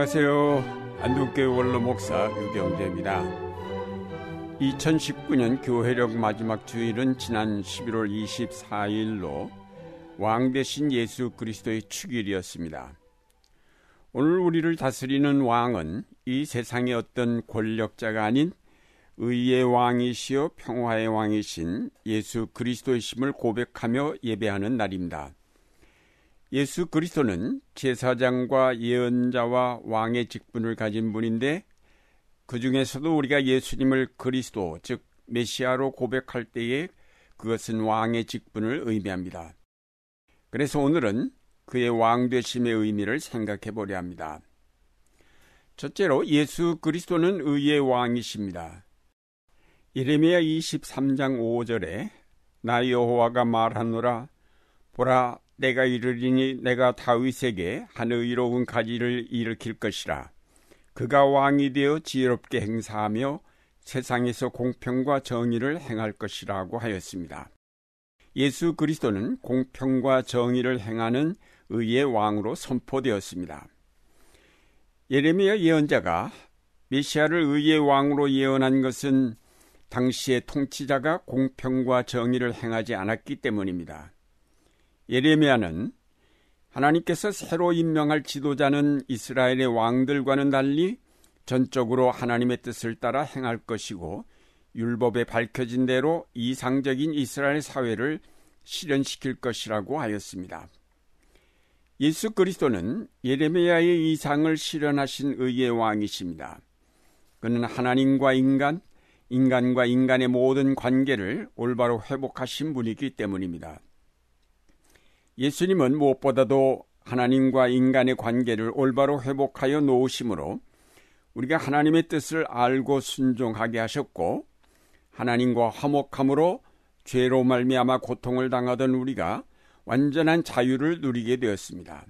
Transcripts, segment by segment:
안녕하세요. 안동교회 원로 목사 유경재입니다. 2019년 교회력 마지막 주일은 지난 11월 24일로 왕 대신 예수 그리스도의 축일이었습니다. 오늘 우리를 다스리는 왕은 이 세상의 어떤 권력자가 아닌 의의 왕이시여 평화의 왕이신 예수 그리스도의 심을 고백하며 예배하는 날입니다. 예수 그리스도는 제사장과 예언자와 왕의 직분을 가진 분인데 그 중에서도 우리가 예수님을 그리스도, 즉 메시아로 고백할 때에 그것은 왕의 직분을 의미합니다. 그래서 오늘은 그의 왕되심의 의미를 생각해 보려 합니다. 첫째로 예수 그리스도는 의의 왕이십니다. 이레미야 23장 5절에 나 여호와가 말하노라 보라 내가 이르리니 내가 다윗에게 한 의로운 가지를 일으킬 것이라. 그가 왕이 되어 지혜롭게 행사하며 세상에서 공평과 정의를 행할 것이라고 하였습니다. 예수 그리스도는 공평과 정의를 행하는 의의 왕으로 선포되었습니다. 예레미야 예언자가 메시아를 의의 왕으로 예언한 것은 당시의 통치자가 공평과 정의를 행하지 않았기 때문입니다. 예레미야는 하나님께서 새로 임명할 지도자는 이스라엘의 왕들과는 달리 전적으로 하나님의 뜻을 따라 행할 것이고 율법에 밝혀진 대로 이상적인 이스라엘 사회를 실현시킬 것이라고 하였습니다. 예수 그리스도는 예레미야의 이상을 실현하신 의의 왕이십니다. 그는 하나님과 인간, 인간과 인간의 모든 관계를 올바로 회복하신 분이기 때문입니다. 예수님은 무엇보다도 하나님과 인간의 관계를 올바로 회복하여 놓으심으로 우리가 하나님의 뜻을 알고 순종하게 하셨고 하나님과 화목함으로 죄로 말미암아 고통을 당하던 우리가 완전한 자유를 누리게 되었습니다.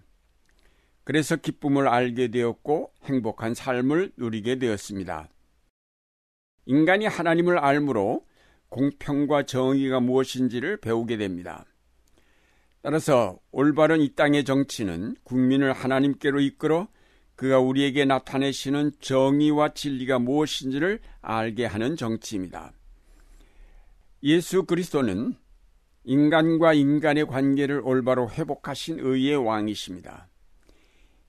그래서 기쁨을 알게 되었고 행복한 삶을 누리게 되었습니다. 인간이 하나님을 알므로 공평과 정의가 무엇인지를 배우게 됩니다. 따라서 올바른 이 땅의 정치는 국민을 하나님께로 이끌어 그가 우리에게 나타내시는 정의와 진리가 무엇인지를 알게 하는 정치입니다. 예수 그리스도는 인간과 인간의 관계를 올바로 회복하신 의의 왕이십니다.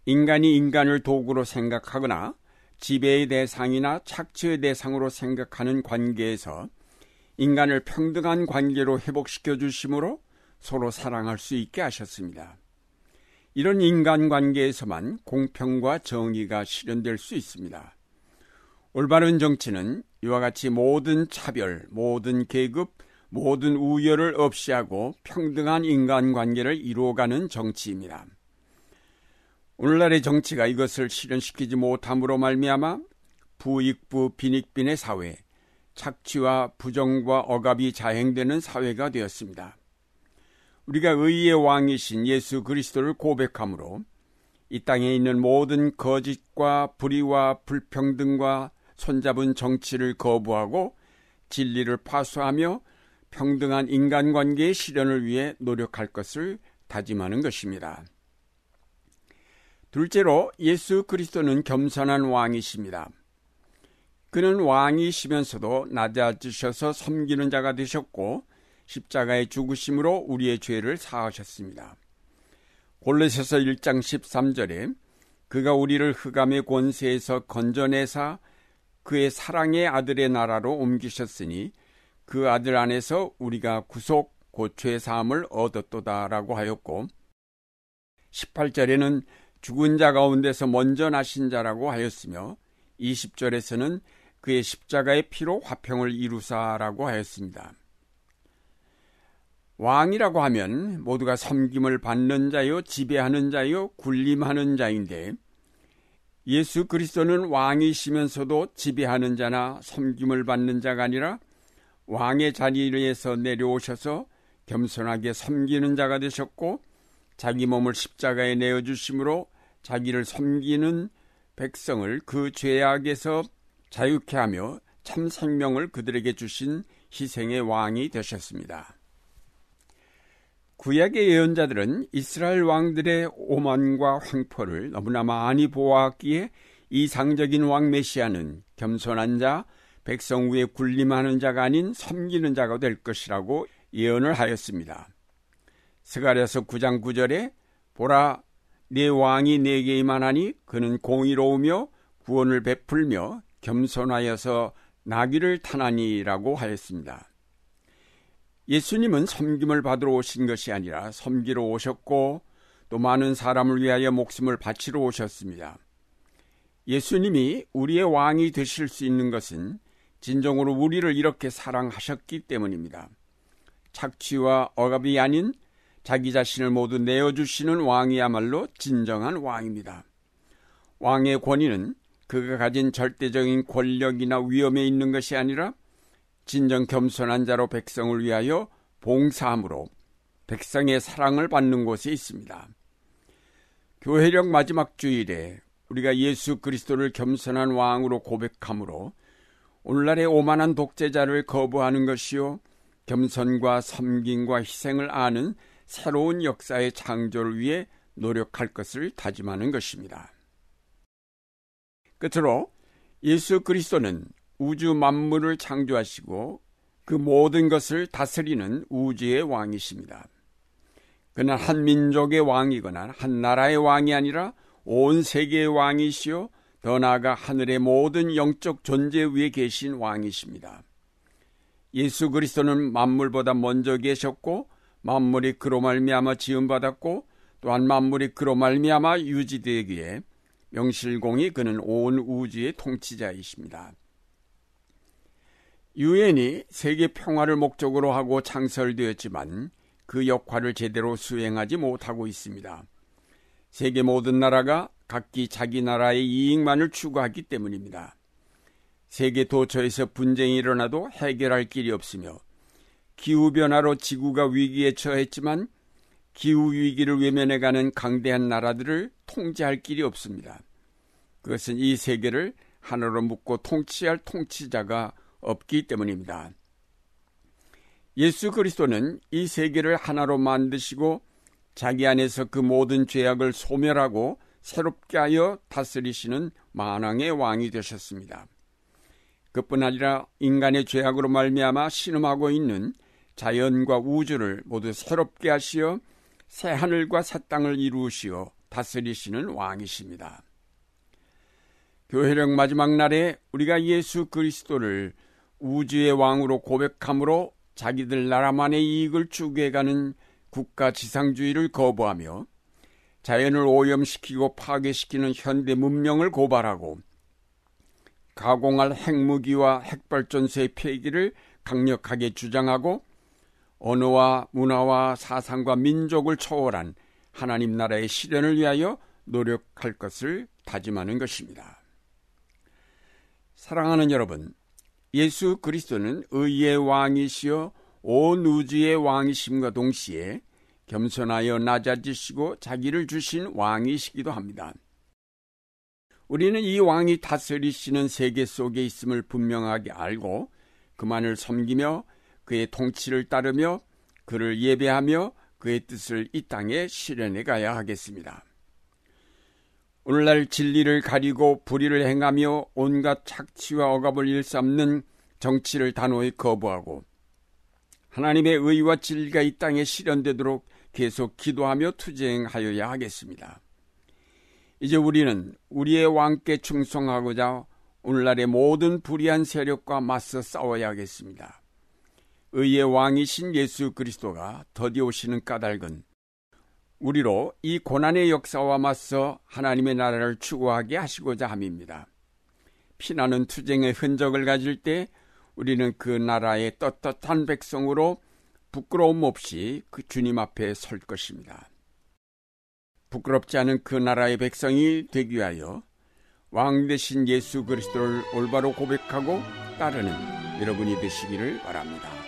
인간이 인간을 도구로 생각하거나 지배의 대상이나 착취의 대상으로 생각하는 관계에서 인간을 평등한 관계로 회복시켜 주심으로 서로 사랑할 수 있게 하셨습니다. 이런 인간관계에서만 공평과 정의가 실현될 수 있습니다. 올바른 정치는 이와 같이 모든 차별, 모든 계급, 모든 우열을 없이하고 평등한 인간관계를 이루어가는 정치입니다. 오늘날의 정치가 이것을 실현시키지 못함으로 말미암아 부익부 빈익빈의 사회, 착취와 부정과 억압이 자행되는 사회가 되었습니다. 우리가 의의 왕이신 예수 그리스도를 고백함으로 이 땅에 있는 모든 거짓과 불의와 불평등과 손잡은 정치를 거부하고 진리를 파수하며 평등한 인간관계의 실현을 위해 노력할 것을 다짐하는 것입니다. 둘째로 예수 그리스도는 겸손한 왕이십니다. 그는 왕이시면서도 낮아지셔서 섬기는 자가 되셨고 십자가의 죽으심으로 우리의 죄를 사하셨습니다. 골로새서 1장 13절에 그가 우리를 흑암의 권세에서 건져내사 그의 사랑의 아들의 나라로 옮기셨으니 그 아들 안에서 우리가 구속 고초의 사함을 얻었도다라고 하였고 18절에는 죽은 자 가운데서 먼저 나신 자라고 하였으며 20절에서는 그의 십자가의 피로 화평을 이루사라고 하였습니다. 왕이라고 하면 모두가 섬김을 받는 자요, 지배하는 자요, 군림하는 자인데 예수 그리스도는 왕이시면서도 지배하는 자나 섬김을 받는 자가 아니라 왕의 자리에서 내려오셔서 겸손하게 섬기는 자가 되셨고 자기 몸을 십자가에 내어 주심으로 자기를 섬기는 백성을 그 죄악에서 자유케 하며 참 생명을 그들에게 주신 희생의 왕이 되셨습니다. 구약의 예언자들은 이스라엘 왕들의 오만과 횡포를 너무나 많이 보았기에 이상적인 왕 메시아는 겸손한 자, 백성 위에 군림하는 자가 아닌 섬기는 자가 될 것이라고 예언을 하였습니다. 스가랴서 9장 9절에 보라 내 왕이 내게 임하나니 그는 공의로우며 구원을 베풀며 겸손하여서 나귀를 타나니라고 하였습니다. 예수님은 섬김을 받으러 오신 것이 아니라 섬기러 오셨고 또 많은 사람을 위하여 목숨을 바치러 오셨습니다. 예수님이 우리의 왕이 되실 수 있는 것은 진정으로 우리를 이렇게 사랑하셨기 때문입니다. 착취와 억압이 아닌 자기 자신을 모두 내어주시는 왕이야말로 진정한 왕입니다. 왕의 권위는 그가 가진 절대적인 권력이나 위험에 있는 것이 아니라 진정 겸손한 자로 백성을 위하여 봉사함으로 백성의 사랑을 받는 곳에 있습니다. 교회력 마지막 주일에 우리가 예수 그리스도를 겸손한 왕으로 고백함으로 오늘날의 오만한 독재자를 거부하는 것이요 겸손과 섬김과 희생을 아는 새로운 역사의 창조를 위해 노력할 것을 다짐하는 것입니다. 끝으로 예수 그리스도는 우주 만물을 창조하시고 그 모든 것을 다스리는 우주의 왕이십니다. 그는 한 민족의 왕이거나 한 나라의 왕이 아니라 온 세계의 왕이시요 더 나아가 하늘의 모든 영적 존재 위에 계신 왕이십니다. 예수 그리스도는 만물보다 먼저 계셨고 만물이 그로 말미암아 지음 받았고 또한 만물이 그로 말미암아 유지되기에 명실공히 그는 온 우주의 통치자이십니다. 유엔이 세계 평화를 목적으로 하고 창설되었지만 그 역할을 제대로 수행하지 못하고 있습니다. 세계 모든 나라가 각기 자기 나라의 이익만을 추구하기 때문입니다. 세계 도처에서 분쟁이 일어나도 해결할 길이 없으며 기후변화로 지구가 위기에 처했지만 기후위기를 외면해가는 강대한 나라들을 통제할 길이 없습니다. 그것은 이 세계를 하나로 묶고 통치할 통치자가 없기 때문입니다. 예수 그리스도는 이 세계를 하나로 만드시고 자기 안에서 그 모든 죄악을 소멸하고 새롭게 하여 다스리시는 만왕의 왕이 되셨습니다. 그뿐 아니라 인간의 죄악으로 말미암아 신음하고 있는 자연과 우주를 모두 새롭게 하시어 새 하늘과 새 땅을 이루시어 다스리시는 왕이십니다. 교회력 마지막 날에 우리가 예수 그리스도를 우주의 왕으로 고백함으로 자기들 나라만의 이익을 추구해가는 국가 지상주의를 거부하며 자연을 오염시키고 파괴시키는 현대 문명을 고발하고 가공할 핵무기와 핵발전소의 폐기를 강력하게 주장하고 언어와 문화와 사상과 민족을 초월한 하나님 나라의 실현을 위하여 노력할 것을 다짐하는 것입니다. 사랑하는 여러분, 예수 그리스도는 의의 왕이시여 온 우주의 왕이심과 동시에 겸손하여 낮아지시고 자기를 주신 왕이시기도 합니다. 우리는 이 왕이 다스리시는 세계 속에 있음을 분명하게 알고 그만을 섬기며 그의 통치를 따르며 그를 예배하며 그의 뜻을 이 땅에 실현해 가야 하겠습니다. 오늘날 진리를 가리고 불의를 행하며 온갖 착취와 억압을 일삼는 정치를 단호히 거부하고 하나님의 의와 진리가 이 땅에 실현되도록 계속 기도하며 투쟁하여야 하겠습니다. 이제 우리는 우리의 왕께 충성하고자 오늘날의 모든 불의한 세력과 맞서 싸워야 하겠습니다. 의의 왕이신 예수 그리스도가 더디 오시는 까닭은 우리로 이 고난의 역사와 맞서 하나님의 나라를 추구하게 하시고자 함입니다. 피나는 투쟁의 흔적을 가질 때 우리는 그 나라의 떳떳한 백성으로 부끄러움 없이 그 주님 앞에 설 것입니다. 부끄럽지 않은 그 나라의 백성이 되기 위하여 왕 대신 예수 그리스도를 올바로 고백하고 따르는 여러분이 되시기를 바랍니다.